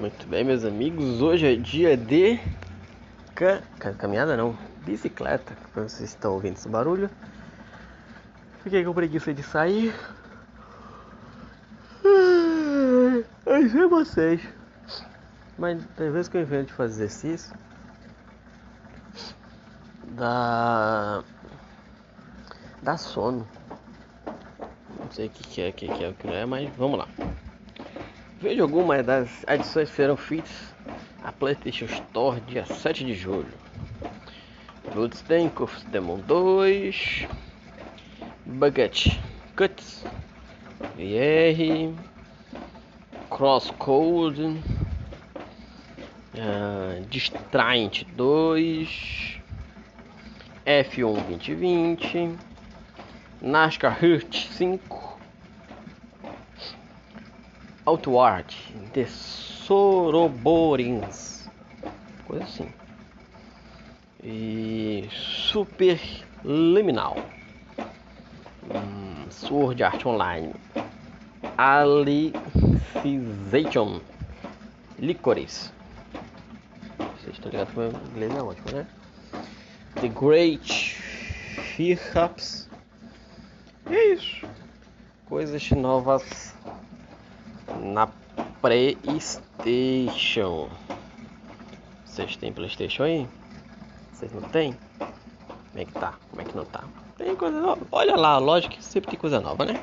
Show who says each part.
Speaker 1: Muito bem, meus amigos. Hoje é dia de ca... caminhada, não, bicicleta. Vocês estão ouvindo esse barulho? Fiquei com preguiça de sair. Ai, sei vocês. Mas às vezes que eu invento de fazer exercício, dá. dá sono. Não sei o que, que é, o que, que é, o que não é, mas vamos lá. Veja algumas das adições que serão feitas à PlayStation Store dia 7 de julho. Bloodstained Demon 2, Bucket Cuts, VR, Crosscode, uh, Distraint 2, F1 2020, NASCAR Hurt 5, Outward de Soroborins, coisa assim. E Super Liminal, hum, Sword Art Online, Alicization, Licorice. Vocês estão ligados que o inglês é ótimo, né? The Great Fearhaps. E é isso. Coisas novas na PlayStation. Vocês têm PlayStation aí? Vocês não têm? Como é que tá? Como é que não tá? Tem coisa nova. Olha lá, lógico que sempre tem coisa nova, né?